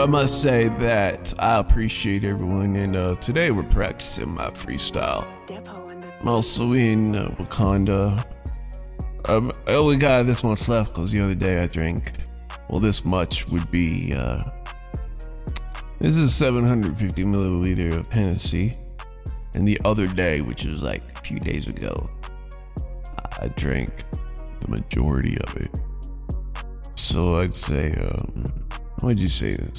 I must say that I appreciate everyone, and uh, today we're practicing my freestyle. I'm also in uh, Wakanda. Um, I only got this much left because the other day I drank. Well, this much would be. Uh, this is 750 milliliter of Hennessy, and the other day, which was like a few days ago, I drank the majority of it. So I'd say, um, how would you say this?